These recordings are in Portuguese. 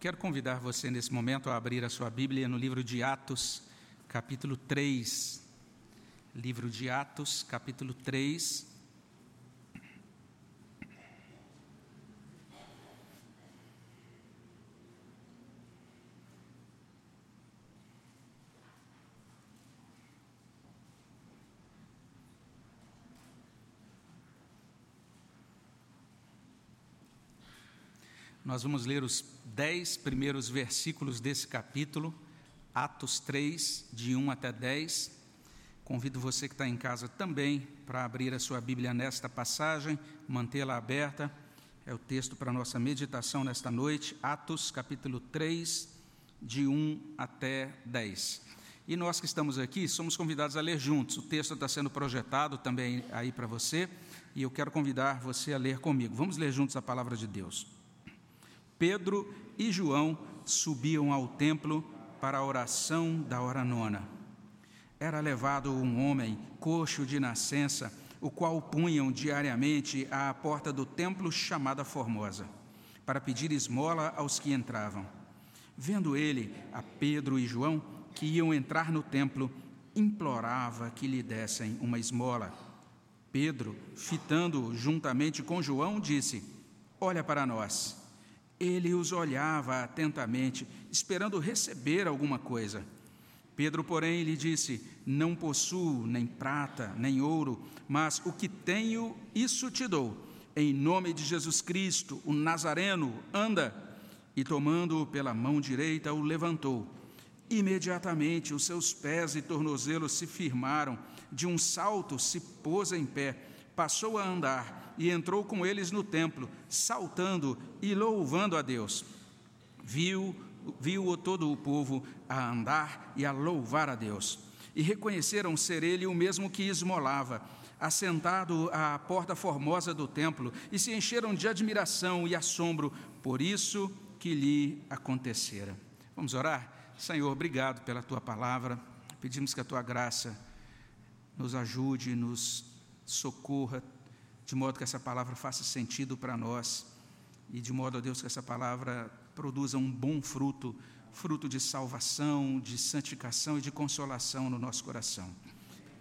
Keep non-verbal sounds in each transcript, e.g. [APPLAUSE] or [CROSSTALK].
quero convidar você nesse momento a abrir a sua Bíblia no livro de Atos, capítulo 3. Livro de Atos, capítulo 3. Nós vamos ler os dez primeiros versículos desse capítulo, Atos 3, de 1 até 10. Convido você que está em casa também para abrir a sua Bíblia nesta passagem, mantê-la aberta. É o texto para a nossa meditação nesta noite, Atos capítulo 3, de 1 até 10. E nós que estamos aqui somos convidados a ler juntos. O texto está sendo projetado também aí para você, e eu quero convidar você a ler comigo. Vamos ler juntos a palavra de Deus. Pedro e João subiam ao templo para a oração da hora nona. Era levado um homem coxo de nascença, o qual punham diariamente à porta do templo chamada Formosa, para pedir esmola aos que entravam. Vendo ele a Pedro e João, que iam entrar no templo, implorava que lhe dessem uma esmola. Pedro, fitando juntamente com João, disse: Olha para nós. Ele os olhava atentamente, esperando receber alguma coisa. Pedro, porém, lhe disse: Não possuo nem prata, nem ouro, mas o que tenho, isso te dou. Em nome de Jesus Cristo, o Nazareno, anda. E tomando-o pela mão direita, o levantou. Imediatamente os seus pés e tornozelos se firmaram, de um salto se pôs em pé, passou a andar e entrou com eles no templo, saltando e louvando a Deus. Viu, viu todo o povo a andar e a louvar a Deus. E reconheceram ser ele o mesmo que esmolava, assentado à porta formosa do templo, e se encheram de admiração e assombro por isso que lhe acontecera. Vamos orar? Senhor, obrigado pela tua palavra. Pedimos que a tua graça nos ajude, nos socorra de modo que essa palavra faça sentido para nós e de modo, a Deus, que essa palavra produza um bom fruto, fruto de salvação, de santificação e de consolação no nosso coração.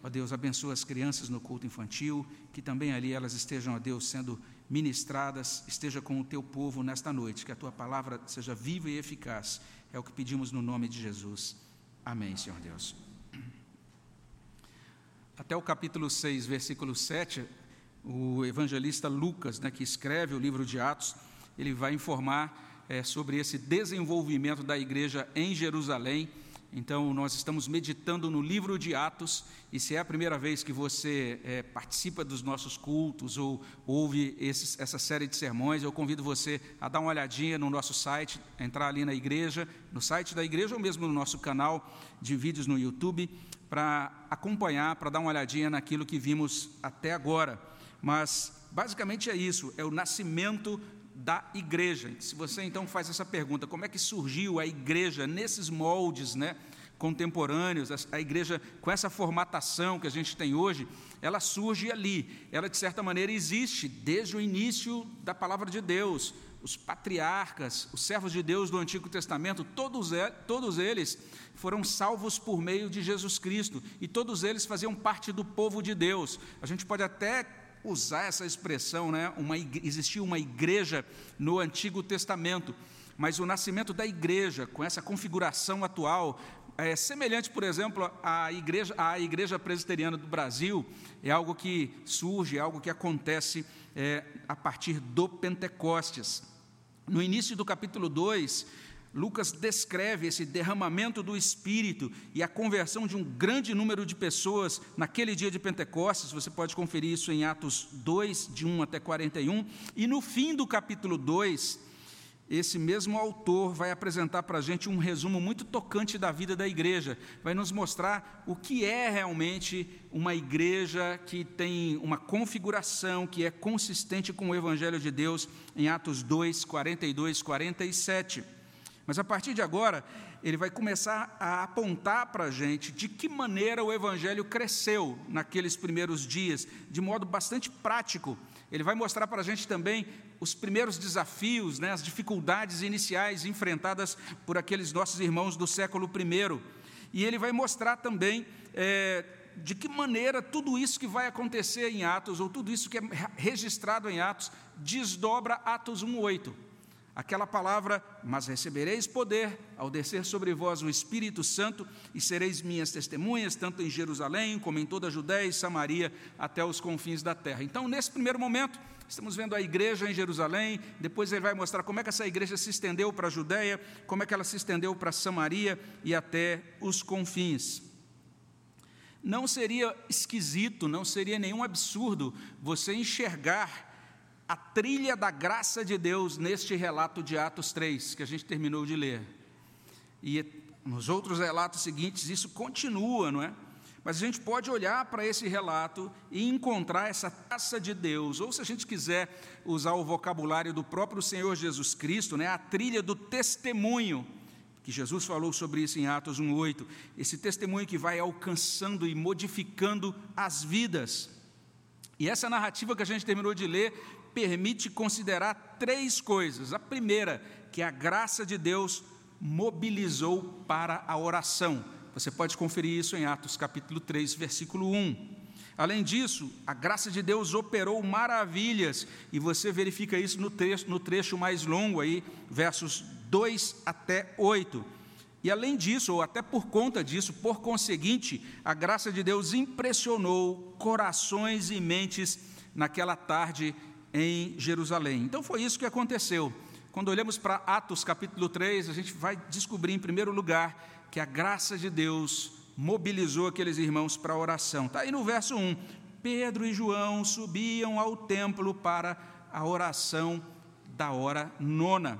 Ó Deus, abençoa as crianças no culto infantil, que também ali elas estejam, ó Deus, sendo ministradas, esteja com o teu povo nesta noite, que a tua palavra seja viva e eficaz. É o que pedimos no nome de Jesus. Amém, Senhor Deus. Até o capítulo 6, versículo 7, o evangelista Lucas, né, que escreve o livro de Atos, ele vai informar é, sobre esse desenvolvimento da igreja em Jerusalém. Então, nós estamos meditando no livro de Atos, e se é a primeira vez que você é, participa dos nossos cultos ou ouve esses, essa série de sermões, eu convido você a dar uma olhadinha no nosso site, entrar ali na igreja, no site da igreja ou mesmo no nosso canal de vídeos no YouTube, para acompanhar, para dar uma olhadinha naquilo que vimos até agora. Mas basicamente é isso, é o nascimento da igreja. Se você então faz essa pergunta, como é que surgiu a igreja nesses moldes, né, contemporâneos, a igreja com essa formatação que a gente tem hoje, ela surge ali. Ela de certa maneira existe desde o início da palavra de Deus. Os patriarcas, os servos de Deus do Antigo Testamento, todos, todos eles foram salvos por meio de Jesus Cristo e todos eles faziam parte do povo de Deus. A gente pode até usar essa expressão, né? Uma, existia uma igreja no Antigo Testamento, mas o nascimento da igreja, com essa configuração atual, é semelhante, por exemplo, à igreja, à igreja presbiteriana do Brasil, é algo que surge, é algo que acontece é, a partir do Pentecostes. No início do capítulo 2, Lucas descreve esse derramamento do Espírito e a conversão de um grande número de pessoas naquele dia de Pentecostes. Você pode conferir isso em Atos 2, de 1 até 41. E no fim do capítulo 2, esse mesmo autor vai apresentar para a gente um resumo muito tocante da vida da igreja. Vai nos mostrar o que é realmente uma igreja que tem uma configuração que é consistente com o Evangelho de Deus, em Atos 2, 42, 47. Mas a partir de agora, ele vai começar a apontar para a gente de que maneira o Evangelho cresceu naqueles primeiros dias, de modo bastante prático. Ele vai mostrar para a gente também os primeiros desafios, né, as dificuldades iniciais enfrentadas por aqueles nossos irmãos do século I. E ele vai mostrar também é, de que maneira tudo isso que vai acontecer em Atos, ou tudo isso que é registrado em Atos, desdobra Atos 1,8 aquela palavra, mas recebereis poder ao descer sobre vós o Espírito Santo e sereis minhas testemunhas, tanto em Jerusalém como em toda a Judéia e Samaria, até os confins da terra. Então, nesse primeiro momento, estamos vendo a igreja em Jerusalém, depois ele vai mostrar como é que essa igreja se estendeu para a Judéia, como é que ela se estendeu para Samaria e até os confins. Não seria esquisito, não seria nenhum absurdo você enxergar a trilha da graça de Deus neste relato de Atos 3, que a gente terminou de ler. E nos outros relatos seguintes isso continua, não é? Mas a gente pode olhar para esse relato e encontrar essa taça de Deus, ou se a gente quiser usar o vocabulário do próprio Senhor Jesus Cristo, né, a trilha do testemunho, que Jesus falou sobre isso em Atos 1:8, esse testemunho que vai alcançando e modificando as vidas. E essa narrativa que a gente terminou de ler permite considerar três coisas. A primeira, que a graça de Deus mobilizou para a oração. Você pode conferir isso em Atos capítulo 3, versículo 1. Além disso, a graça de Deus operou maravilhas, e você verifica isso no trecho, no trecho mais longo aí, versos 2 até 8. E além disso, ou até por conta disso, por conseguinte, a graça de Deus impressionou corações e mentes naquela tarde em Jerusalém. Então foi isso que aconteceu. Quando olhamos para Atos capítulo 3, a gente vai descobrir, em primeiro lugar, que a graça de Deus mobilizou aqueles irmãos para a oração. Está aí no verso 1. Pedro e João subiam ao templo para a oração da hora nona.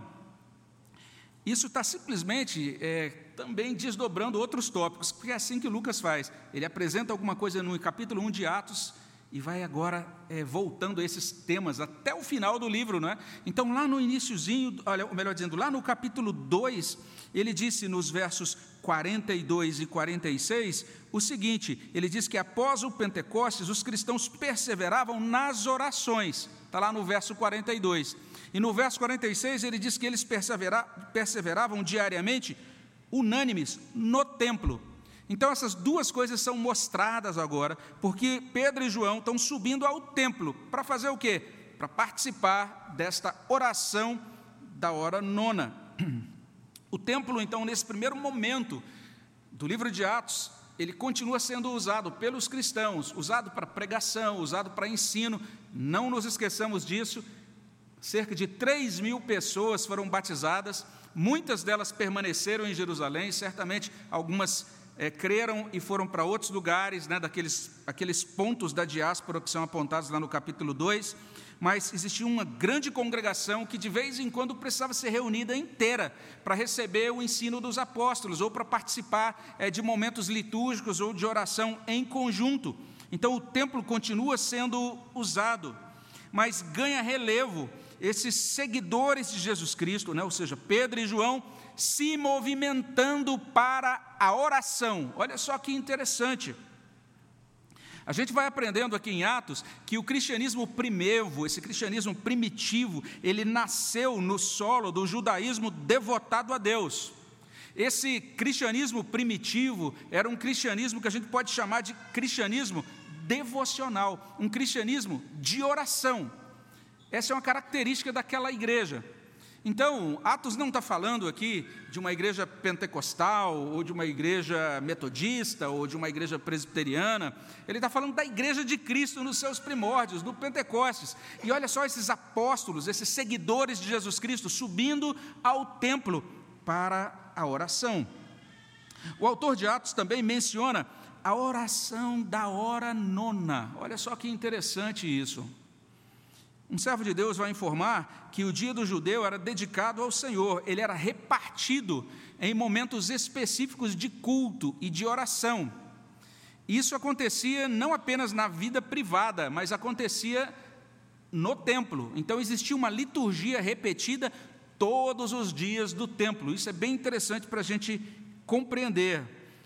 Isso está simplesmente é, também desdobrando outros tópicos, porque é assim que Lucas faz. Ele apresenta alguma coisa no capítulo 1 de Atos, e vai agora é, voltando a esses temas até o final do livro, não é? Então, lá no iníciozinho, olha, melhor dizendo, lá no capítulo 2, ele disse nos versos 42 e 46 o seguinte: ele diz que após o Pentecostes, os cristãos perseveravam nas orações, está lá no verso 42. E no verso 46, ele diz que eles persevera, perseveravam diariamente, unânimes, no templo então, essas duas coisas são mostradas agora, porque Pedro e João estão subindo ao templo para fazer o quê? Para participar desta oração da hora nona. O templo, então, nesse primeiro momento do livro de Atos, ele continua sendo usado pelos cristãos, usado para pregação, usado para ensino. Não nos esqueçamos disso. Cerca de 3 mil pessoas foram batizadas, muitas delas permaneceram em Jerusalém, certamente algumas é, creram e foram para outros lugares, né, daqueles aqueles pontos da diáspora que são apontados lá no capítulo 2, mas existia uma grande congregação que de vez em quando precisava ser reunida inteira para receber o ensino dos apóstolos ou para participar é, de momentos litúrgicos ou de oração em conjunto. Então o templo continua sendo usado, mas ganha relevo esses seguidores de Jesus Cristo, né, ou seja, Pedro e João se movimentando para a oração. Olha só que interessante. A gente vai aprendendo aqui em Atos que o cristianismo primevo, esse cristianismo primitivo, ele nasceu no solo do judaísmo devotado a Deus. Esse cristianismo primitivo era um cristianismo que a gente pode chamar de cristianismo devocional, um cristianismo de oração. Essa é uma característica daquela igreja. Então, Atos não está falando aqui de uma igreja pentecostal, ou de uma igreja metodista, ou de uma igreja presbiteriana. Ele está falando da igreja de Cristo nos seus primórdios, do Pentecostes. E olha só esses apóstolos, esses seguidores de Jesus Cristo, subindo ao templo para a oração. O autor de Atos também menciona a oração da hora nona. Olha só que interessante isso. Um servo de Deus vai informar que o dia do judeu era dedicado ao Senhor, ele era repartido em momentos específicos de culto e de oração. Isso acontecia não apenas na vida privada, mas acontecia no templo. Então existia uma liturgia repetida todos os dias do templo. Isso é bem interessante para a gente compreender.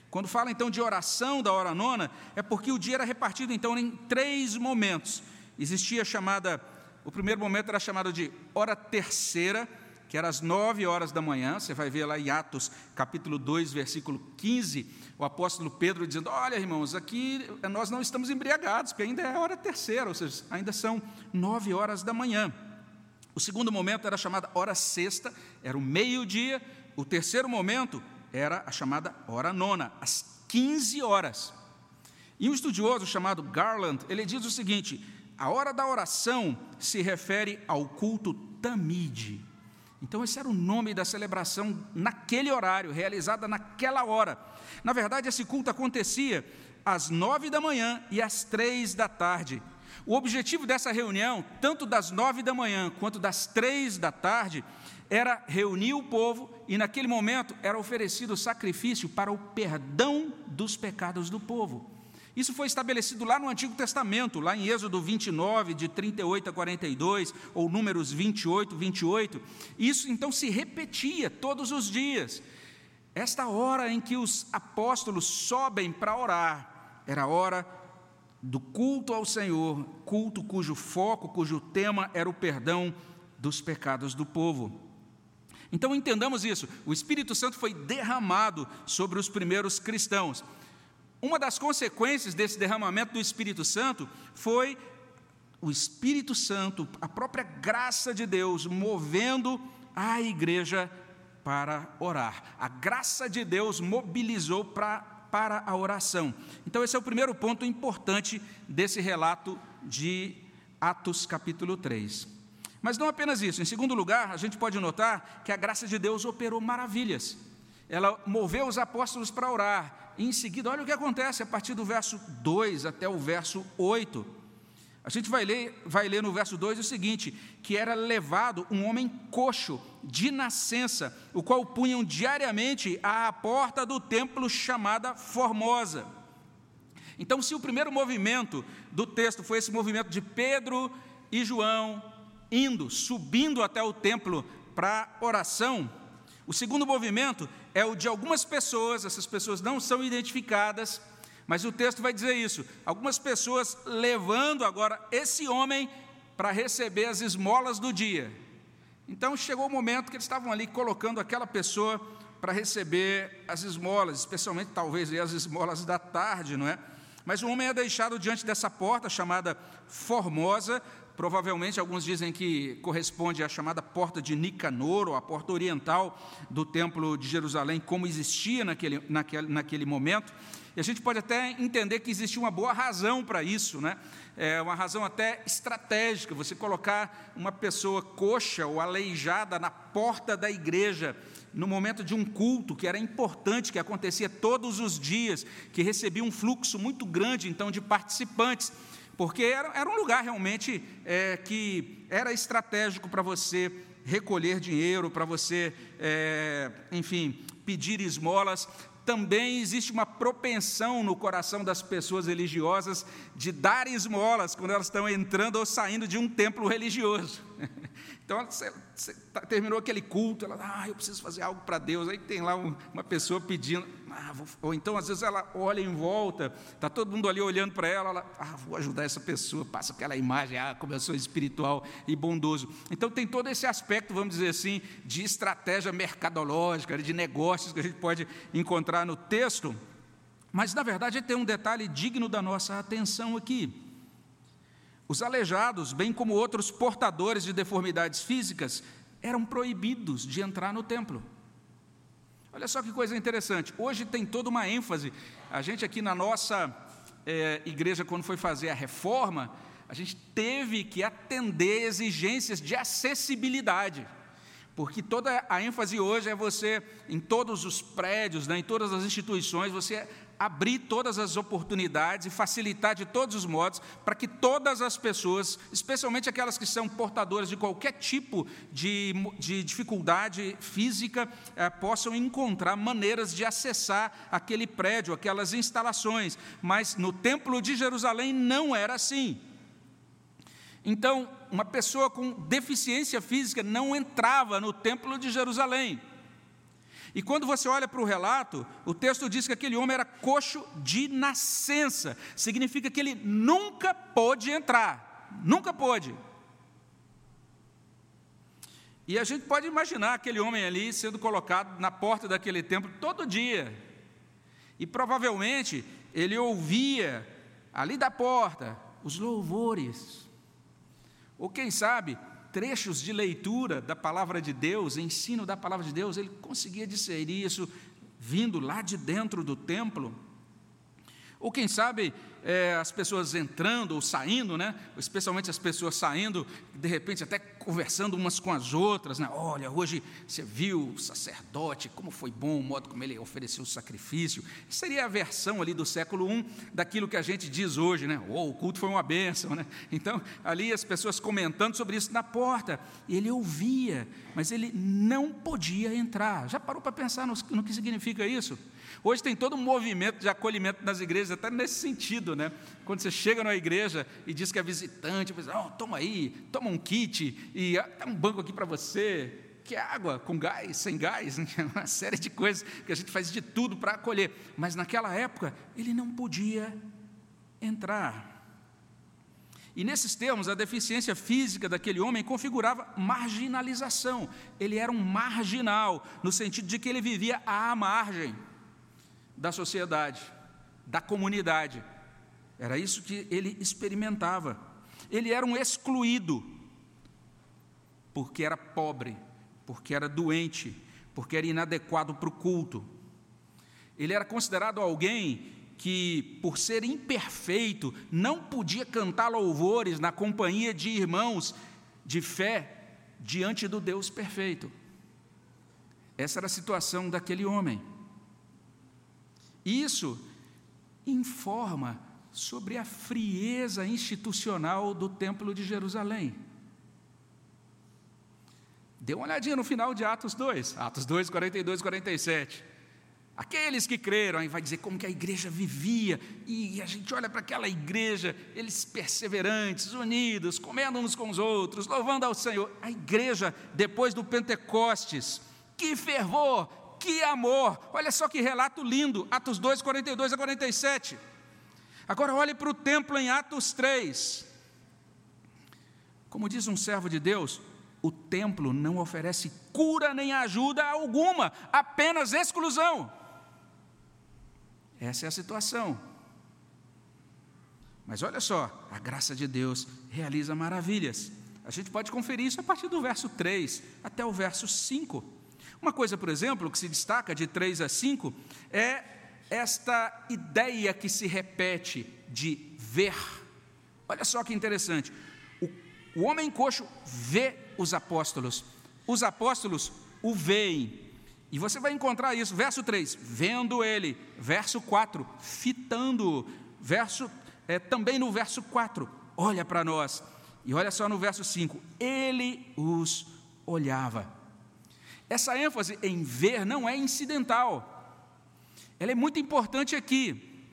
Quando fala então de oração da hora nona, é porque o dia era repartido então em três momentos. Existia a chamada O primeiro momento era chamado de hora terceira, que era às nove horas da manhã, você vai ver lá em Atos capítulo 2, versículo 15, o apóstolo Pedro dizendo: Olha, irmãos, aqui nós não estamos embriagados, porque ainda é hora terceira, ou seja, ainda são nove horas da manhã. O segundo momento era chamada hora sexta, era o meio-dia. O terceiro momento era a chamada hora nona, às 15 horas. E um estudioso chamado Garland, ele diz o seguinte: a hora da oração se refere ao culto tamide. Então, esse era o nome da celebração naquele horário, realizada naquela hora. Na verdade, esse culto acontecia às nove da manhã e às três da tarde. O objetivo dessa reunião, tanto das nove da manhã quanto das três da tarde, era reunir o povo e, naquele momento, era oferecido sacrifício para o perdão dos pecados do povo. Isso foi estabelecido lá no Antigo Testamento, lá em Êxodo 29, de 38 a 42, ou Números 28, 28. Isso então se repetia todos os dias. Esta hora em que os apóstolos sobem para orar, era a hora do culto ao Senhor, culto cujo foco, cujo tema era o perdão dos pecados do povo. Então entendamos isso: o Espírito Santo foi derramado sobre os primeiros cristãos. Uma das consequências desse derramamento do Espírito Santo foi o Espírito Santo, a própria graça de Deus, movendo a igreja para orar. A graça de Deus mobilizou para, para a oração. Então, esse é o primeiro ponto importante desse relato de Atos, capítulo 3. Mas não apenas isso, em segundo lugar, a gente pode notar que a graça de Deus operou maravilhas. Ela moveu os apóstolos para orar, e em seguida, olha o que acontece a partir do verso 2 até o verso 8. A gente vai ler, vai ler no verso 2 o seguinte: que era levado um homem coxo, de nascença, o qual punham diariamente à porta do templo chamada Formosa. Então, se o primeiro movimento do texto foi esse movimento de Pedro e João indo, subindo até o templo para oração, o segundo movimento é o de algumas pessoas, essas pessoas não são identificadas, mas o texto vai dizer isso. Algumas pessoas levando agora esse homem para receber as esmolas do dia. Então chegou o momento que eles estavam ali colocando aquela pessoa para receber as esmolas, especialmente talvez as esmolas da tarde, não é? Mas o homem é deixado diante dessa porta chamada Formosa, Provavelmente alguns dizem que corresponde à chamada porta de Nicanor, ou a porta oriental do Templo de Jerusalém, como existia naquele, naquele, naquele momento. E a gente pode até entender que existia uma boa razão para isso, né? É uma razão até estratégica, você colocar uma pessoa coxa ou aleijada na porta da igreja, no momento de um culto que era importante, que acontecia todos os dias, que recebia um fluxo muito grande então de participantes porque era, era um lugar realmente é, que era estratégico para você recolher dinheiro, para você, é, enfim, pedir esmolas. Também existe uma propensão no coração das pessoas religiosas de dar esmolas quando elas estão entrando ou saindo de um templo religioso. [LAUGHS] Então, você, você tá, terminou aquele culto, ela, ah, eu preciso fazer algo para Deus. Aí tem lá um, uma pessoa pedindo, ah, vou, ou então às vezes ela olha em volta, está todo mundo ali olhando para ela, ela, ah, vou ajudar essa pessoa, passa aquela imagem, ah, como eu sou espiritual e bondoso. Então tem todo esse aspecto, vamos dizer assim, de estratégia mercadológica, de negócios que a gente pode encontrar no texto. Mas, na verdade, tem um detalhe digno da nossa atenção aqui. Os aleijados, bem como outros portadores de deformidades físicas, eram proibidos de entrar no templo. Olha só que coisa interessante. Hoje tem toda uma ênfase. A gente aqui na nossa é, igreja, quando foi fazer a reforma, a gente teve que atender exigências de acessibilidade. Porque toda a ênfase hoje é você, em todos os prédios, né, em todas as instituições, você abrir todas as oportunidades e facilitar de todos os modos para que todas as pessoas, especialmente aquelas que são portadoras de qualquer tipo de, de dificuldade física, eh, possam encontrar maneiras de acessar aquele prédio, aquelas instalações. Mas no Templo de Jerusalém não era assim. Então, uma pessoa com deficiência física não entrava no Templo de Jerusalém. E quando você olha para o relato, o texto diz que aquele homem era coxo de nascença, significa que ele nunca pôde entrar, nunca pôde. E a gente pode imaginar aquele homem ali sendo colocado na porta daquele templo todo dia. E provavelmente ele ouvia ali da porta os louvores. Ou quem sabe, trechos de leitura da palavra de Deus, ensino da palavra de Deus, ele conseguia discernir isso vindo lá de dentro do templo. Ou quem sabe é, as pessoas entrando ou saindo, né? especialmente as pessoas saindo, de repente até conversando umas com as outras, né? olha, hoje você viu o sacerdote, como foi bom o modo como ele ofereceu o sacrifício. Seria a versão ali do século I daquilo que a gente diz hoje, né? Oh, o culto foi uma bênção, né? Então, ali as pessoas comentando sobre isso na porta, ele ouvia, mas ele não podia entrar. Já parou para pensar no, no que significa isso? Hoje tem todo um movimento de acolhimento nas igrejas, até nesse sentido, né? Quando você chega na igreja e diz que é visitante, você diz, oh, toma aí, toma um kit, e tem um banco aqui para você, que é água, com gás, sem gás, [LAUGHS] uma série de coisas que a gente faz de tudo para acolher. Mas naquela época, ele não podia entrar. E nesses termos, a deficiência física daquele homem configurava marginalização. Ele era um marginal, no sentido de que ele vivia à margem da sociedade, da comunidade. Era isso que ele experimentava. Ele era um excluído, porque era pobre, porque era doente, porque era inadequado para o culto. Ele era considerado alguém que, por ser imperfeito, não podia cantar louvores na companhia de irmãos de fé diante do Deus perfeito. Essa era a situação daquele homem. Isso informa sobre a frieza institucional do Templo de Jerusalém. Dê uma olhadinha no final de Atos 2, Atos 2, 42 e 47. Aqueles que creram, aí vai dizer como que a igreja vivia, e a gente olha para aquela igreja, eles perseverantes, unidos, comendo uns com os outros, louvando ao Senhor. A igreja, depois do Pentecostes, que fervor, que amor! Olha só que relato lindo, Atos 2, 42 a 47. Agora olhe para o templo em Atos 3. Como diz um servo de Deus, o templo não oferece cura nem ajuda alguma, apenas exclusão. Essa é a situação. Mas olha só, a graça de Deus realiza maravilhas. A gente pode conferir isso a partir do verso 3 até o verso 5. Uma coisa, por exemplo, que se destaca de 3 a 5 é esta ideia que se repete de ver. Olha só que interessante. O, o homem coxo vê os apóstolos, os apóstolos o veem. E você vai encontrar isso, verso 3, vendo ele, verso 4, fitando, verso é, também no verso 4, olha para nós. E olha só no verso 5, ele os olhava. Essa ênfase em ver não é incidental. Ela é muito importante aqui.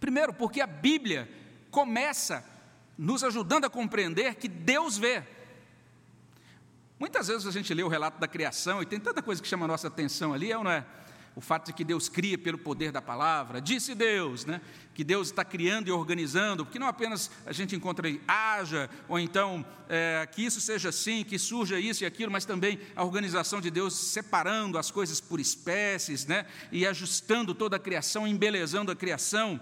Primeiro, porque a Bíblia começa nos ajudando a compreender que Deus vê. Muitas vezes a gente lê o relato da criação e tem tanta coisa que chama a nossa atenção ali, é ou não é? O fato de que Deus cria pelo poder da palavra, disse Deus, né? que Deus está criando e organizando, porque não apenas a gente encontra haja, ou então é, que isso seja assim, que surja isso e aquilo, mas também a organização de Deus separando as coisas por espécies, né? e ajustando toda a criação, embelezando a criação.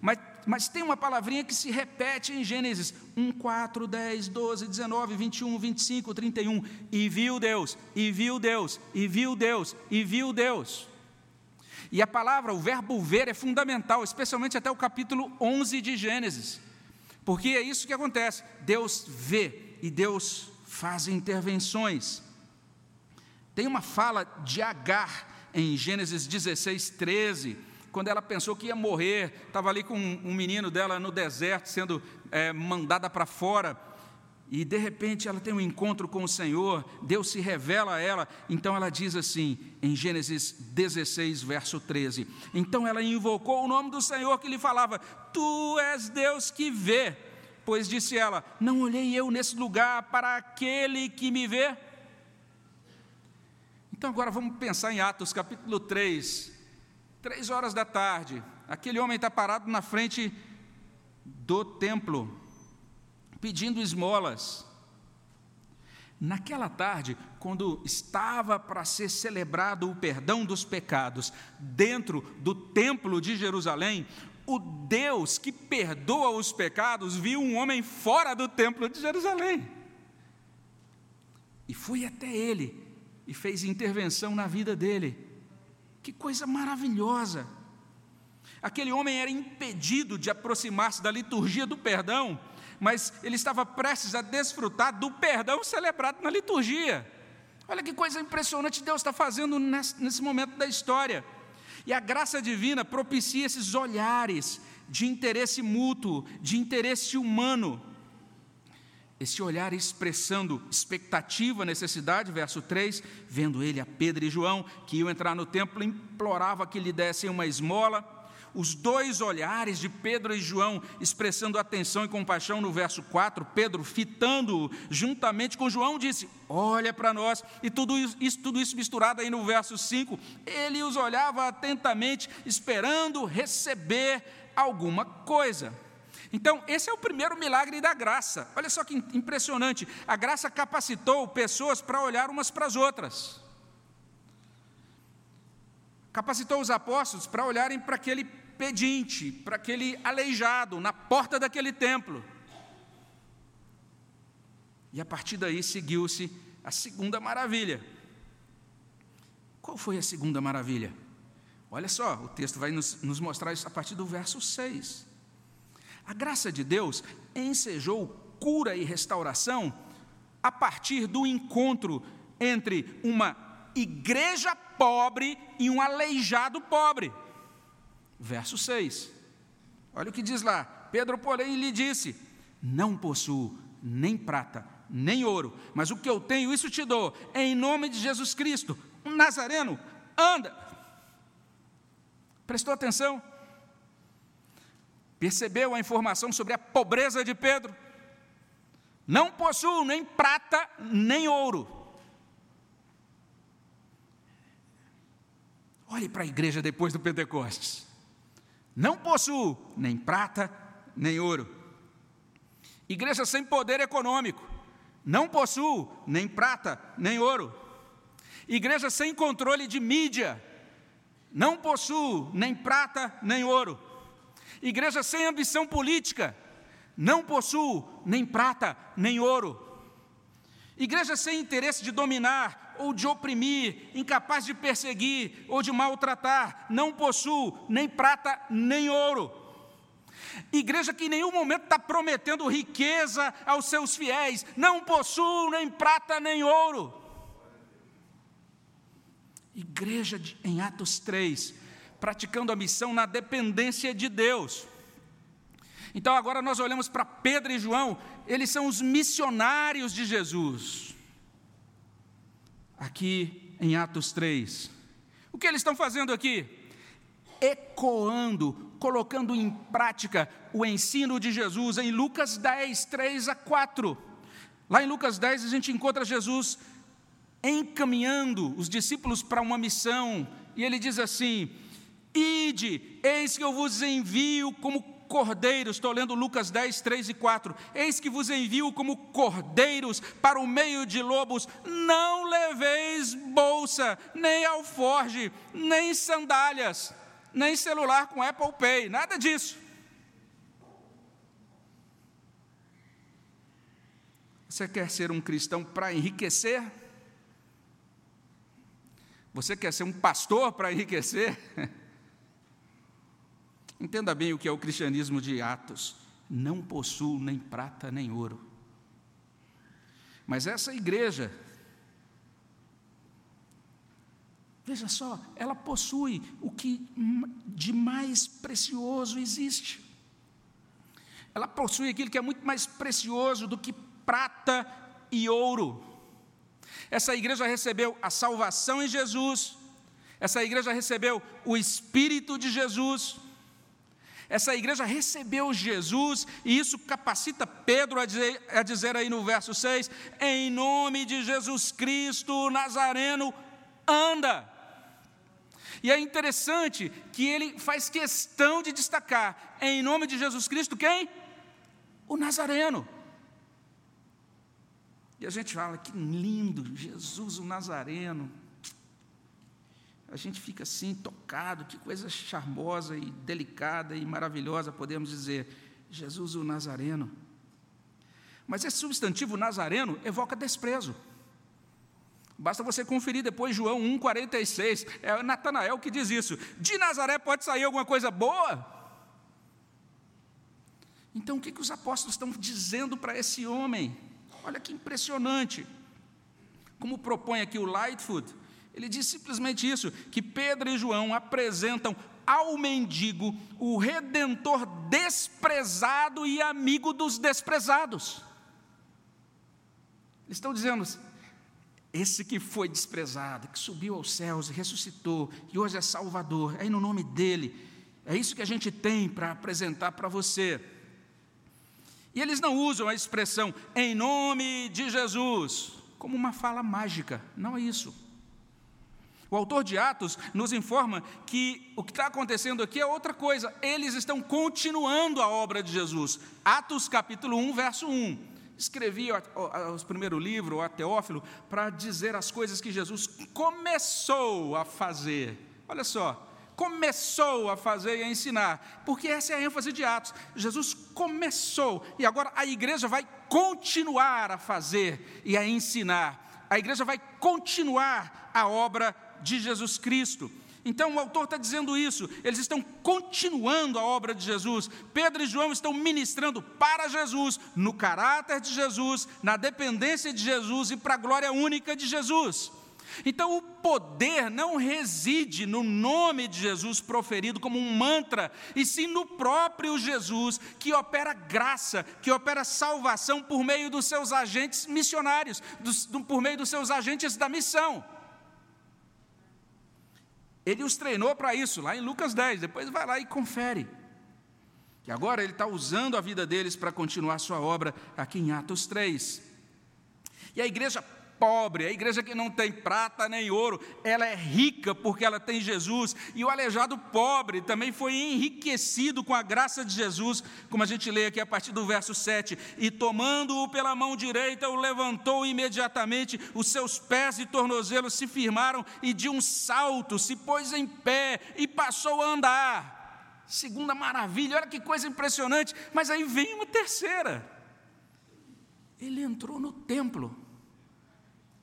Mas, mas tem uma palavrinha que se repete em Gênesis 1, 4, 10, 12, 19, 21, 25, 31. E viu Deus, e viu Deus, e viu Deus, e viu Deus. E a palavra, o verbo ver, é fundamental, especialmente até o capítulo 11 de Gênesis, porque é isso que acontece: Deus vê e Deus faz intervenções. Tem uma fala de Agar em Gênesis 16, 13, quando ela pensou que ia morrer, estava ali com um menino dela no deserto, sendo é, mandada para fora e de repente ela tem um encontro com o Senhor, Deus se revela a ela, então ela diz assim, em Gênesis 16, verso 13: Então ela invocou o nome do Senhor que lhe falava: Tu és Deus que vê. Pois disse ela: Não olhei eu nesse lugar para aquele que me vê. Então agora vamos pensar em Atos capítulo 3, três horas da tarde. Aquele homem está parado na frente do templo pedindo esmolas. Naquela tarde, quando estava para ser celebrado o perdão dos pecados dentro do templo de Jerusalém, o Deus que perdoa os pecados viu um homem fora do templo de Jerusalém. E foi até ele e fez intervenção na vida dele. Que coisa maravilhosa! Aquele homem era impedido de aproximar-se da liturgia do perdão, mas ele estava prestes a desfrutar do perdão celebrado na liturgia. Olha que coisa impressionante Deus está fazendo nesse momento da história. E a graça divina propicia esses olhares de interesse mútuo, de interesse humano. Esse olhar expressando expectativa, necessidade, verso 3, vendo ele a Pedro e João, que iam entrar no templo, implorava que lhe dessem uma esmola os dois olhares de Pedro e João expressando atenção e compaixão no verso 4, Pedro fitando juntamente com João disse: Olha para nós, e tudo isso, tudo isso misturado aí no verso 5, ele os olhava atentamente, esperando receber alguma coisa. Então, esse é o primeiro milagre da graça. Olha só que impressionante. A graça capacitou pessoas para olhar umas para as outras. Capacitou os apóstolos para olharem para aquele pedinte, para aquele aleijado na porta daquele templo. E a partir daí seguiu-se a segunda maravilha. Qual foi a segunda maravilha? Olha só, o texto vai nos, nos mostrar isso a partir do verso 6. A graça de Deus ensejou cura e restauração a partir do encontro entre uma igreja pobre e um aleijado pobre. Verso 6. Olha o que diz lá. Pedro, porém, lhe disse: Não possuo nem prata, nem ouro, mas o que eu tenho, isso te dou. Em nome de Jesus Cristo, um nazareno, anda. Prestou atenção? Percebeu a informação sobre a pobreza de Pedro? Não possuo nem prata, nem ouro. Olhe para a igreja depois do Pentecostes. Não possuo nem prata, nem ouro. Igreja sem poder econômico. Não possuo nem prata, nem ouro. Igreja sem controle de mídia. Não possuo nem prata, nem ouro. Igreja sem ambição política. Não possuo nem prata, nem ouro. Igreja sem interesse de dominar, ou de oprimir, incapaz de perseguir ou de maltratar, não possuo nem prata nem ouro. Igreja que em nenhum momento está prometendo riqueza aos seus fiéis, não possuo nem prata nem ouro. Igreja de, em Atos 3, praticando a missão na dependência de Deus. Então agora nós olhamos para Pedro e João, eles são os missionários de Jesus aqui em Atos 3. O que eles estão fazendo aqui? Ecoando, colocando em prática o ensino de Jesus em Lucas 10, 3 a 4. Lá em Lucas 10 a gente encontra Jesus encaminhando os discípulos para uma missão, e ele diz assim: Ide, eis que eu vos envio como cordeiros, estou lendo Lucas 10, 3 e 4. Eis que vos envio como cordeiros para o meio de lobos, não leveis bolsa, nem alforge, nem sandálias, nem celular com Apple Pay, nada disso. Você quer ser um cristão para enriquecer? Você quer ser um pastor para enriquecer? [LAUGHS] Entenda bem o que é o cristianismo de Atos. Não possuo nem prata nem ouro. Mas essa igreja, veja só, ela possui o que de mais precioso existe. Ela possui aquilo que é muito mais precioso do que prata e ouro. Essa igreja recebeu a salvação em Jesus, essa igreja recebeu o Espírito de Jesus, essa igreja recebeu Jesus, e isso capacita Pedro a dizer, a dizer aí no verso 6: em nome de Jesus Cristo Nazareno, anda. E é interessante que ele faz questão de destacar, em nome de Jesus Cristo, quem? O Nazareno. E a gente fala, que lindo, Jesus o Nazareno. A gente fica assim, tocado, que coisa charmosa e delicada e maravilhosa, podemos dizer, Jesus o Nazareno. Mas esse substantivo Nazareno evoca desprezo. Basta você conferir depois João 1,46. É Natanael que diz isso. De Nazaré pode sair alguma coisa boa? Então o que, que os apóstolos estão dizendo para esse homem? Olha que impressionante. Como propõe aqui o Lightfoot, ele diz simplesmente isso: que Pedro e João apresentam ao mendigo o redentor desprezado e amigo dos desprezados. Eles estão dizendo, esse que foi desprezado, que subiu aos céus e ressuscitou, e hoje é Salvador, é no nome dele, é isso que a gente tem para apresentar para você. E eles não usam a expressão em nome de Jesus como uma fala mágica, não é isso. O autor de Atos nos informa que o que está acontecendo aqui é outra coisa, eles estão continuando a obra de Jesus. Atos capítulo 1, verso 1 escrevi o primeiro livro, a Teófilo, para dizer as coisas que Jesus começou a fazer. Olha só, começou a fazer e a ensinar, porque essa é a ênfase de Atos. Jesus começou e agora a igreja vai continuar a fazer e a ensinar. A igreja vai continuar a obra de Jesus Cristo. Então o autor está dizendo isso, eles estão continuando a obra de Jesus. Pedro e João estão ministrando para Jesus, no caráter de Jesus, na dependência de Jesus e para a glória única de Jesus. Então, o poder não reside no nome de Jesus proferido como um mantra, e sim no próprio Jesus, que opera graça, que opera salvação por meio dos seus agentes missionários, dos, por meio dos seus agentes da missão. Ele os treinou para isso, lá em Lucas 10. Depois vai lá e confere. Que agora ele está usando a vida deles para continuar sua obra aqui em Atos 3. E a igreja pobre, a igreja que não tem prata nem ouro, ela é rica porque ela tem Jesus. E o aleijado pobre também foi enriquecido com a graça de Jesus, como a gente lê aqui a partir do verso 7. E tomando-o pela mão direita, o levantou imediatamente, os seus pés e tornozelos se firmaram, e de um salto se pôs em pé e passou a andar. Segunda maravilha, olha que coisa impressionante. Mas aí vem uma terceira. Ele entrou no templo.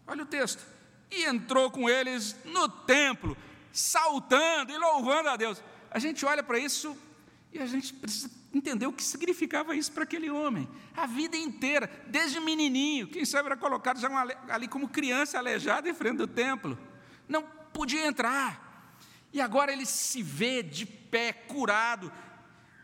Olha o texto. E entrou com eles no templo, saltando e louvando a Deus. A gente olha para isso e a gente precisa entender o que significava isso para aquele homem. A vida inteira, desde menininho, quem sabe era colocado já ali como criança aleijada em frente do templo. Não podia entrar. E agora ele se vê de pé, curado.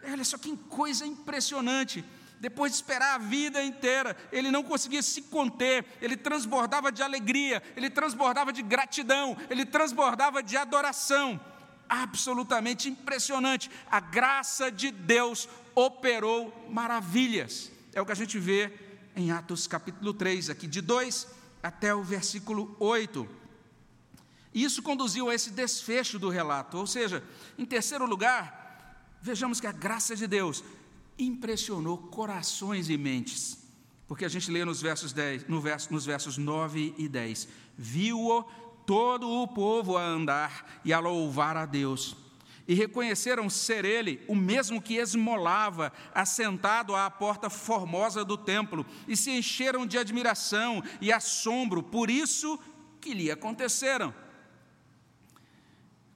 Olha só que coisa impressionante depois de esperar a vida inteira, ele não conseguia se conter, ele transbordava de alegria, ele transbordava de gratidão, ele transbordava de adoração. Absolutamente impressionante. A graça de Deus operou maravilhas. É o que a gente vê em Atos capítulo 3, aqui de 2 até o versículo 8. Isso conduziu a esse desfecho do relato. Ou seja, em terceiro lugar, vejamos que a graça de Deus impressionou corações e mentes. Porque a gente lê nos versos, 10, no verso, nos versos 9 e 10: Viu-o todo o povo a andar e a louvar a Deus. E reconheceram ser ele o mesmo que esmolava, assentado à porta formosa do templo, e se encheram de admiração e assombro por isso que lhe aconteceram.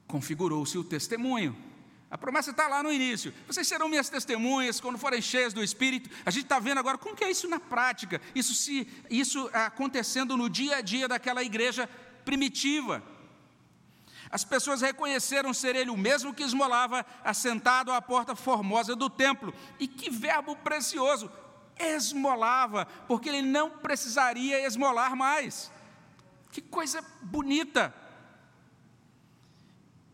Configurou-se o testemunho a promessa está lá no início. Vocês serão minhas testemunhas quando forem cheias do Espírito. A gente está vendo agora como que é isso na prática. Isso, se, isso acontecendo no dia a dia daquela igreja primitiva. As pessoas reconheceram ser ele o mesmo que esmolava, assentado à porta formosa do templo. E que verbo precioso! Esmolava, porque ele não precisaria esmolar mais. Que coisa bonita!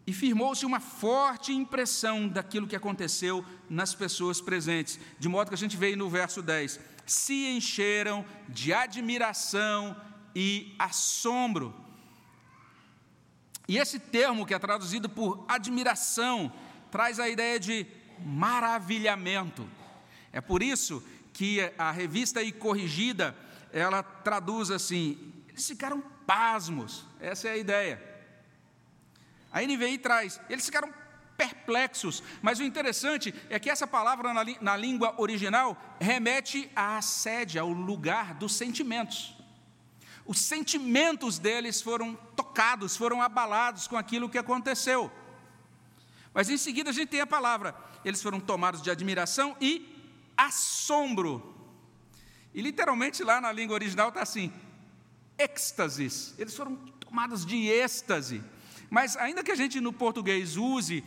E firmou-se uma forte impressão daquilo que aconteceu nas pessoas presentes, de modo que a gente vê no verso 10: se encheram de admiração e assombro. E esse termo, que é traduzido por admiração, traz a ideia de maravilhamento. É por isso que a revista e corrigida ela traduz assim: eles ficaram pasmos, essa é a ideia. A NVI traz, eles ficaram perplexos, mas o interessante é que essa palavra na, na língua original remete à sede, ao lugar dos sentimentos. Os sentimentos deles foram tocados, foram abalados com aquilo que aconteceu. Mas em seguida a gente tem a palavra, eles foram tomados de admiração e assombro. E literalmente lá na língua original está assim: êxtases. Eles foram tomados de êxtase. Mas ainda que a gente no português use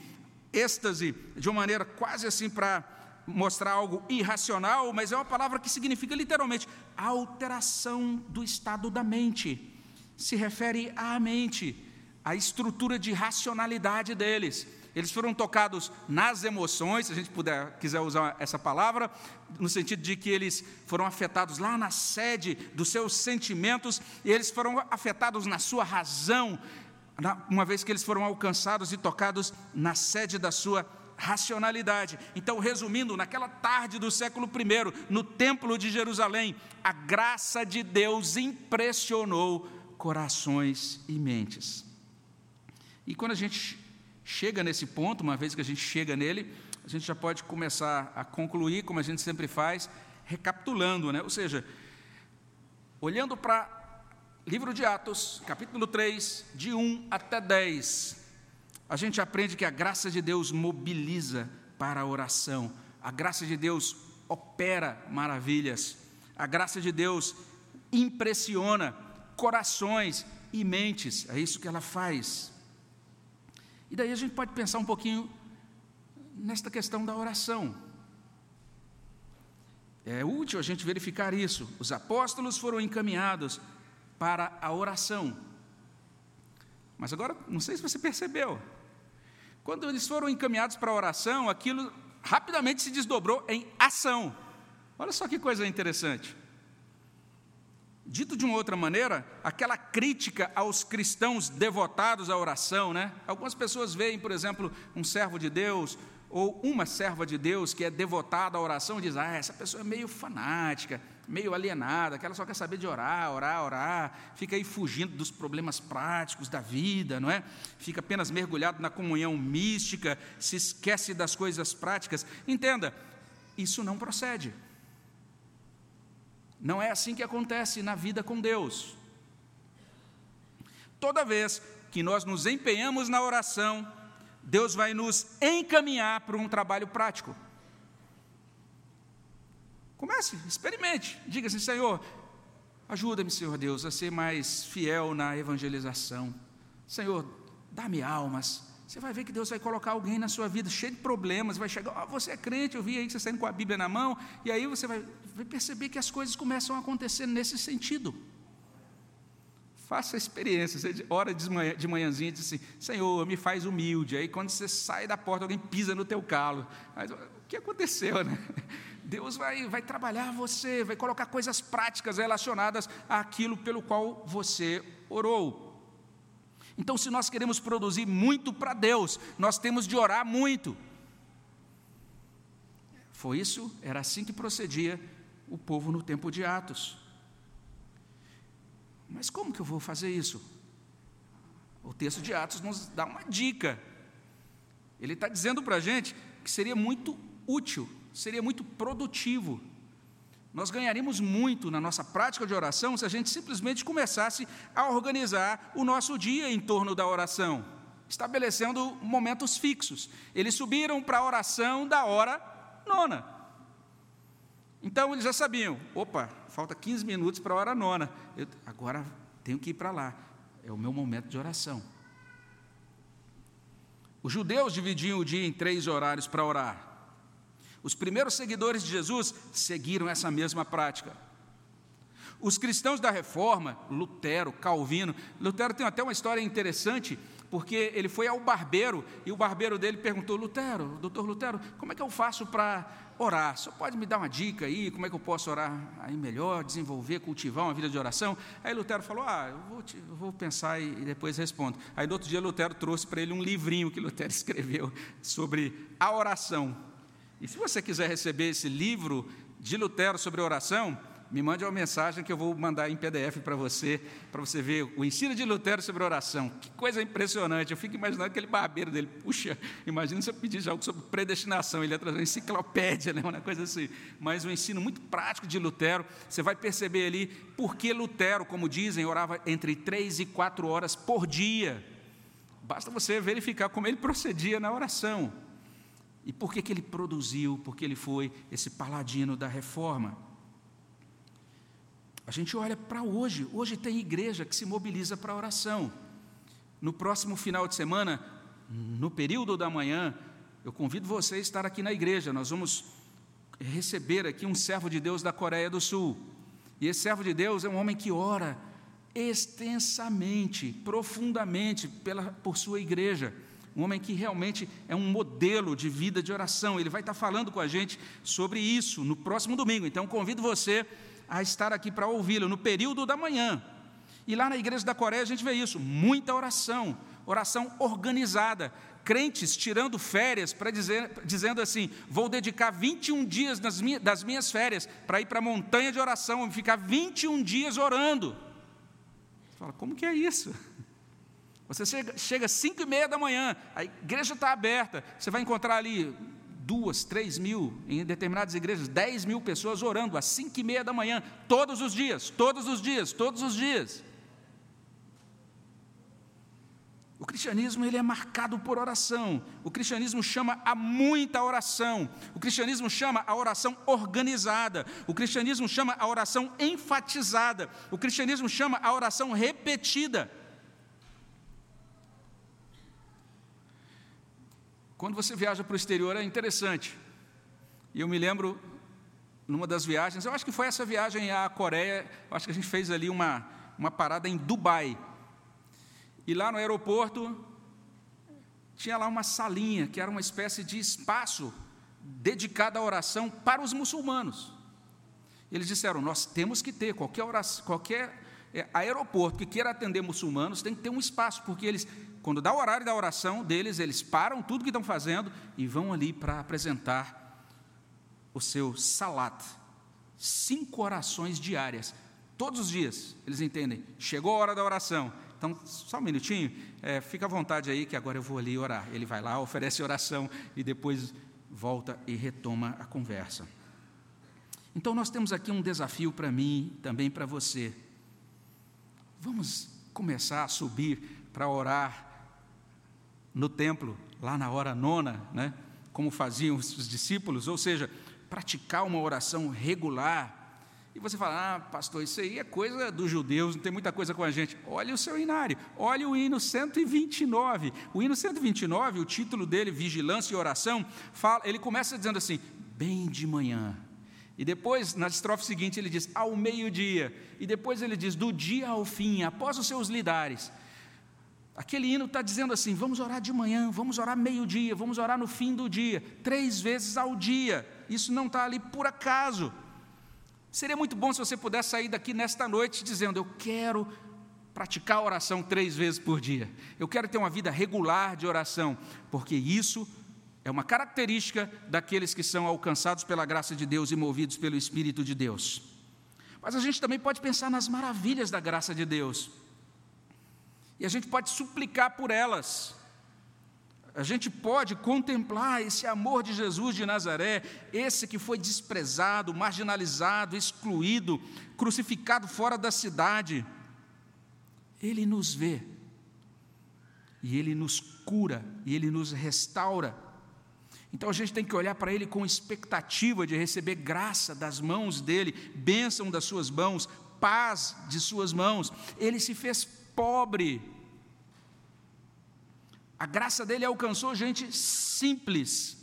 êxtase de uma maneira quase assim para mostrar algo irracional, mas é uma palavra que significa literalmente alteração do estado da mente. Se refere à mente, à estrutura de racionalidade deles. Eles foram tocados nas emoções, se a gente puder, quiser usar essa palavra, no sentido de que eles foram afetados lá na sede dos seus sentimentos, e eles foram afetados na sua razão, uma vez que eles foram alcançados e tocados na sede da sua racionalidade. Então, resumindo, naquela tarde do século I, no Templo de Jerusalém, a graça de Deus impressionou corações e mentes. E quando a gente chega nesse ponto, uma vez que a gente chega nele, a gente já pode começar a concluir, como a gente sempre faz, recapitulando, né? Ou seja, olhando para livro de Atos, capítulo 3, de 1 até 10, a gente aprende que a graça de Deus mobiliza para a oração, a graça de Deus opera maravilhas, a graça de Deus impressiona corações e mentes, é isso que ela faz. E daí a gente pode pensar um pouquinho nesta questão da oração. É útil a gente verificar isso. Os apóstolos foram encaminhados para a oração. Mas agora, não sei se você percebeu, quando eles foram encaminhados para a oração, aquilo rapidamente se desdobrou em ação. Olha só que coisa interessante. Dito de uma outra maneira, aquela crítica aos cristãos devotados à oração, né? Algumas pessoas veem, por exemplo, um servo de Deus ou uma serva de Deus que é devotada à oração e diz: ah, essa pessoa é meio fanática, meio alienada, que ela só quer saber de orar, orar, orar, fica aí fugindo dos problemas práticos da vida, não é? Fica apenas mergulhado na comunhão mística, se esquece das coisas práticas. Entenda, isso não procede. Não é assim que acontece na vida com Deus. Toda vez que nós nos empenhamos na oração, Deus vai nos encaminhar para um trabalho prático. Comece, experimente, diga assim: Senhor, ajuda-me, Senhor Deus, a ser mais fiel na evangelização. Senhor, dá-me almas. Você vai ver que Deus vai colocar alguém na sua vida cheio de problemas, vai chegar, oh, você é crente, eu vi aí que você está indo com a Bíblia na mão, e aí você vai, vai perceber que as coisas começam a acontecer nesse sentido. Faça a experiência. Você ora de, manhã, de manhãzinha diz assim: Senhor, me faz humilde. Aí quando você sai da porta, alguém pisa no teu calo. O que aconteceu, né? [LAUGHS] Deus vai, vai trabalhar você, vai colocar coisas práticas relacionadas àquilo pelo qual você orou. Então, se nós queremos produzir muito para Deus, nós temos de orar muito. Foi isso, era assim que procedia o povo no tempo de Atos. Mas como que eu vou fazer isso? O texto de Atos nos dá uma dica. Ele está dizendo para a gente que seria muito útil, seria muito produtivo. Nós ganharíamos muito na nossa prática de oração se a gente simplesmente começasse a organizar o nosso dia em torno da oração, estabelecendo momentos fixos. Eles subiram para a oração da hora nona. Então eles já sabiam: opa, falta 15 minutos para a hora nona. Eu, agora tenho que ir para lá. É o meu momento de oração. Os judeus dividiam o dia em três horários para orar. Os primeiros seguidores de Jesus seguiram essa mesma prática. Os cristãos da reforma, Lutero, Calvino, Lutero tem até uma história interessante porque ele foi ao barbeiro e o barbeiro dele perguntou: Lutero, doutor Lutero, como é que eu faço para orar? Só pode me dar uma dica aí, como é que eu posso orar aí melhor, desenvolver, cultivar uma vida de oração? Aí Lutero falou: Ah, eu vou, te, eu vou pensar e, e depois respondo. Aí no outro dia Lutero trouxe para ele um livrinho que Lutero [LAUGHS] escreveu sobre a oração. E se você quiser receber esse livro de Lutero sobre oração, me mande uma mensagem que eu vou mandar em PDF para você, para você ver o ensino de Lutero sobre oração. Que coisa impressionante. Eu fico imaginando aquele barbeiro dele. Puxa, imagina se eu pedisse algo sobre predestinação. Ele ia trazer uma enciclopédia, [LAUGHS] né? uma coisa assim. Mas um ensino muito prático de Lutero. Você vai perceber ali por que Lutero, como dizem, orava entre três e quatro horas por dia. Basta você verificar como ele procedia na oração. E por que, que ele produziu, porque ele foi esse paladino da reforma. A gente olha para hoje. Hoje tem igreja que se mobiliza para oração. No próximo final de semana, no período da manhã, eu convido você a estar aqui na igreja. Nós vamos receber aqui um servo de Deus da Coreia do Sul. E esse servo de Deus é um homem que ora extensamente, profundamente pela, por sua igreja. Um homem que realmente é um modelo de vida de oração. Ele vai estar falando com a gente sobre isso no próximo domingo. Então, convido você a estar aqui para ouvi-lo no período da manhã. E lá na igreja da Coreia a gente vê isso, muita oração, oração organizada, crentes tirando férias para dizer, dizendo assim: vou dedicar 21 dias das minhas, das minhas férias para ir para a montanha de oração ficar 21 dias orando. Você fala, como que é isso? Você chega às 5 e meia da manhã, a igreja está aberta, você vai encontrar ali duas, três mil, em determinadas igrejas, dez mil pessoas orando às cinco e meia da manhã, todos os dias, todos os dias, todos os dias. O cristianismo ele é marcado por oração. O cristianismo chama a muita oração. O cristianismo chama a oração organizada. O cristianismo chama a oração enfatizada. O cristianismo chama a oração repetida. Quando você viaja para o exterior é interessante. E eu me lembro, numa das viagens, eu acho que foi essa viagem à Coreia, acho que a gente fez ali uma, uma parada em Dubai. E lá no aeroporto, tinha lá uma salinha, que era uma espécie de espaço dedicado à oração para os muçulmanos. Eles disseram: Nós temos que ter, qualquer, oração, qualquer é, aeroporto que queira atender muçulmanos tem que ter um espaço, porque eles quando dá o horário da oração deles, eles param tudo que estão fazendo e vão ali para apresentar o seu salat. Cinco orações diárias, todos os dias, eles entendem. Chegou a hora da oração. Então, só um minutinho, é, fica à vontade aí que agora eu vou ali orar. Ele vai lá, [LAUGHS] oferece oração e depois volta e retoma a conversa. Então, nós temos aqui um desafio para mim, também para você. Vamos começar a subir para orar no templo, lá na hora nona, né, como faziam os discípulos, ou seja, praticar uma oração regular. E você fala, ah, pastor, isso aí é coisa dos judeus, não tem muita coisa com a gente. Olha o seu inário, olha o hino 129. O hino 129, o título dele, Vigilância e Oração, fala, ele começa dizendo assim: bem de manhã. E depois, na estrofe seguinte, ele diz, ao meio-dia. E depois ele diz, do dia ao fim, após os seus lidares. Aquele hino está dizendo assim: vamos orar de manhã, vamos orar meio-dia, vamos orar no fim do dia, três vezes ao dia. Isso não está ali por acaso. Seria muito bom se você pudesse sair daqui nesta noite dizendo: Eu quero praticar a oração três vezes por dia. Eu quero ter uma vida regular de oração, porque isso é uma característica daqueles que são alcançados pela graça de Deus e movidos pelo Espírito de Deus. Mas a gente também pode pensar nas maravilhas da graça de Deus. E a gente pode suplicar por elas. A gente pode contemplar esse amor de Jesus de Nazaré, esse que foi desprezado, marginalizado, excluído, crucificado fora da cidade. Ele nos vê, e ele nos cura, e ele nos restaura. Então a gente tem que olhar para ele com expectativa de receber graça das mãos dele, bênção das suas mãos, paz de suas mãos. Ele se fez pobre. A graça dele alcançou gente simples.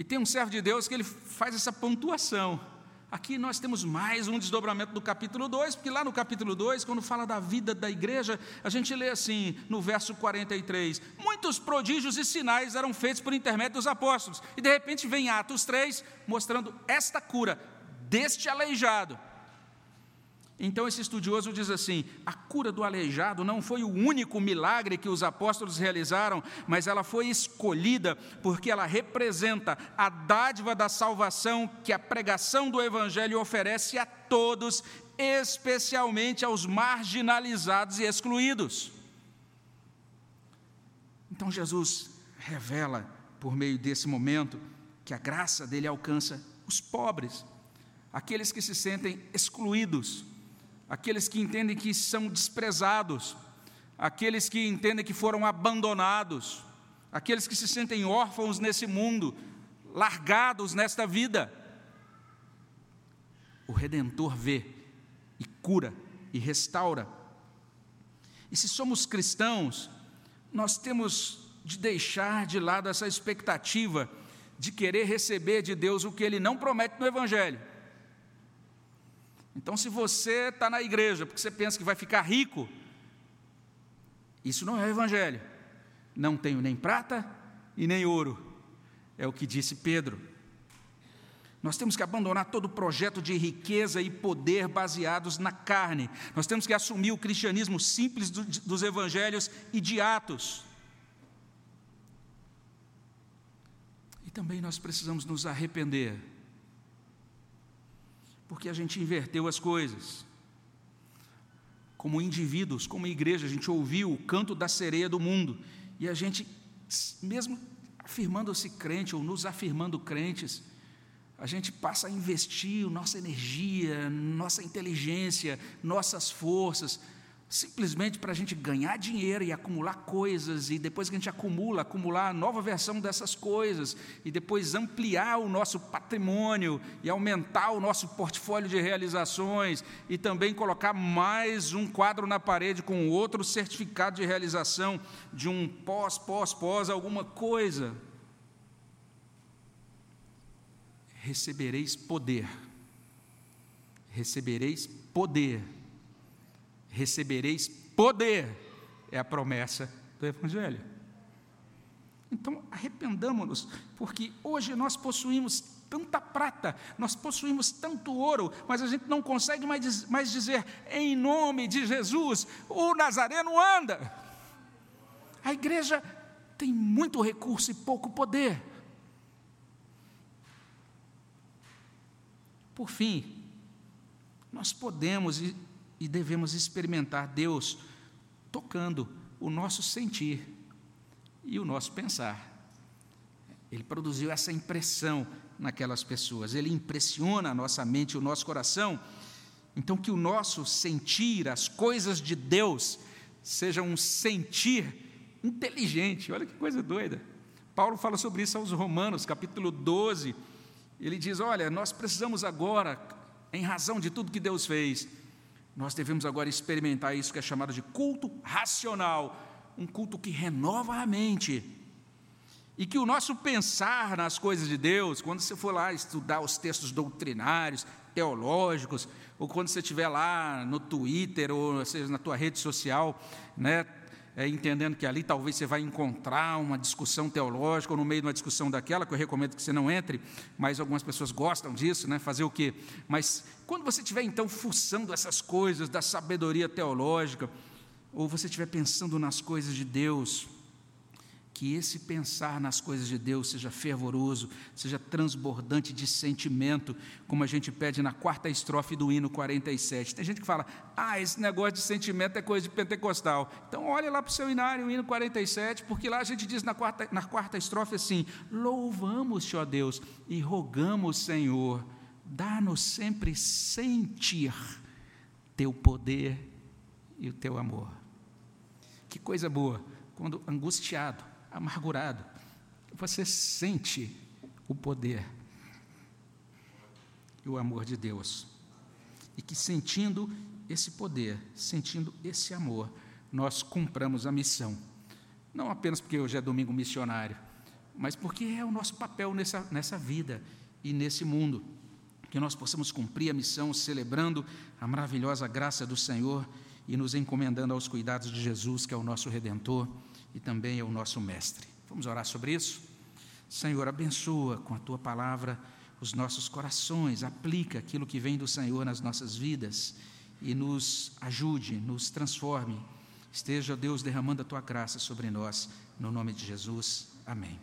E tem um servo de Deus que ele faz essa pontuação. Aqui nós temos mais um desdobramento do capítulo 2, porque lá no capítulo 2, quando fala da vida da igreja, a gente lê assim, no verso 43: Muitos prodígios e sinais eram feitos por intermédio dos apóstolos. E de repente vem Atos 3, mostrando esta cura deste aleijado. Então, esse estudioso diz assim: a cura do aleijado não foi o único milagre que os apóstolos realizaram, mas ela foi escolhida porque ela representa a dádiva da salvação que a pregação do Evangelho oferece a todos, especialmente aos marginalizados e excluídos. Então, Jesus revela, por meio desse momento, que a graça dele alcança os pobres, aqueles que se sentem excluídos aqueles que entendem que são desprezados, aqueles que entendem que foram abandonados, aqueles que se sentem órfãos nesse mundo, largados nesta vida. O Redentor vê e cura e restaura. E se somos cristãos, nós temos de deixar de lado essa expectativa de querer receber de Deus o que Ele não promete no Evangelho. Então, se você está na igreja porque você pensa que vai ficar rico, isso não é o Evangelho. Não tenho nem prata e nem ouro, é o que disse Pedro. Nós temos que abandonar todo projeto de riqueza e poder baseados na carne. Nós temos que assumir o cristianismo simples dos evangelhos e de Atos. E também nós precisamos nos arrepender porque a gente inverteu as coisas. Como indivíduos, como igreja, a gente ouviu o canto da sereia do mundo, e a gente, mesmo afirmando-se crente ou nos afirmando crentes, a gente passa a investir nossa energia, nossa inteligência, nossas forças, simplesmente para a gente ganhar dinheiro e acumular coisas, e depois que a gente acumula, acumular a nova versão dessas coisas, e depois ampliar o nosso patrimônio e aumentar o nosso portfólio de realizações, e também colocar mais um quadro na parede com outro certificado de realização de um pós, pós, pós, alguma coisa. Recebereis poder. Recebereis poder recebereis poder, é a promessa do Evangelho. Então, arrependamos-nos, porque hoje nós possuímos tanta prata, nós possuímos tanto ouro, mas a gente não consegue mais, mais dizer, em nome de Jesus, o Nazareno anda. A igreja tem muito recurso e pouco poder. Por fim, nós podemos e devemos experimentar Deus tocando o nosso sentir e o nosso pensar. Ele produziu essa impressão naquelas pessoas, ele impressiona a nossa mente e o nosso coração. Então, que o nosso sentir, as coisas de Deus, seja um sentir inteligente. Olha que coisa doida. Paulo fala sobre isso aos Romanos, capítulo 12. Ele diz: Olha, nós precisamos agora, em razão de tudo que Deus fez, nós devemos agora experimentar isso que é chamado de culto racional, um culto que renova a mente. E que o nosso pensar nas coisas de Deus, quando você for lá estudar os textos doutrinários, teológicos, ou quando você estiver lá no Twitter, ou seja, na tua rede social, né, é, entendendo que ali talvez você vai encontrar uma discussão teológica, ou no meio de uma discussão daquela, que eu recomendo que você não entre, mas algumas pessoas gostam disso, né? fazer o quê? Mas quando você estiver então fuçando essas coisas da sabedoria teológica, ou você estiver pensando nas coisas de Deus, que esse pensar nas coisas de Deus seja fervoroso, seja transbordante de sentimento, como a gente pede na quarta estrofe do hino 47. Tem gente que fala, ah, esse negócio de sentimento é coisa de pentecostal. Então, olha lá para o seu inário, o hino 47, porque lá a gente diz na quarta, na quarta estrofe assim: Louvamos-te, ó Deus, e rogamos, Senhor, dá-nos sempre sentir teu poder e o teu amor. Que coisa boa, quando angustiado, amargurado, você sente o poder e o amor de Deus. E que sentindo esse poder, sentindo esse amor, nós cumpramos a missão. Não apenas porque hoje é domingo missionário, mas porque é o nosso papel nessa, nessa vida e nesse mundo. Que nós possamos cumprir a missão celebrando a maravilhosa graça do Senhor e nos encomendando aos cuidados de Jesus, que é o nosso redentor e também é o nosso mestre. Vamos orar sobre isso? Senhor, abençoa com a tua palavra os nossos corações, aplica aquilo que vem do Senhor nas nossas vidas e nos ajude, nos transforme. Esteja, Deus, derramando a tua graça sobre nós, no nome de Jesus. Amém.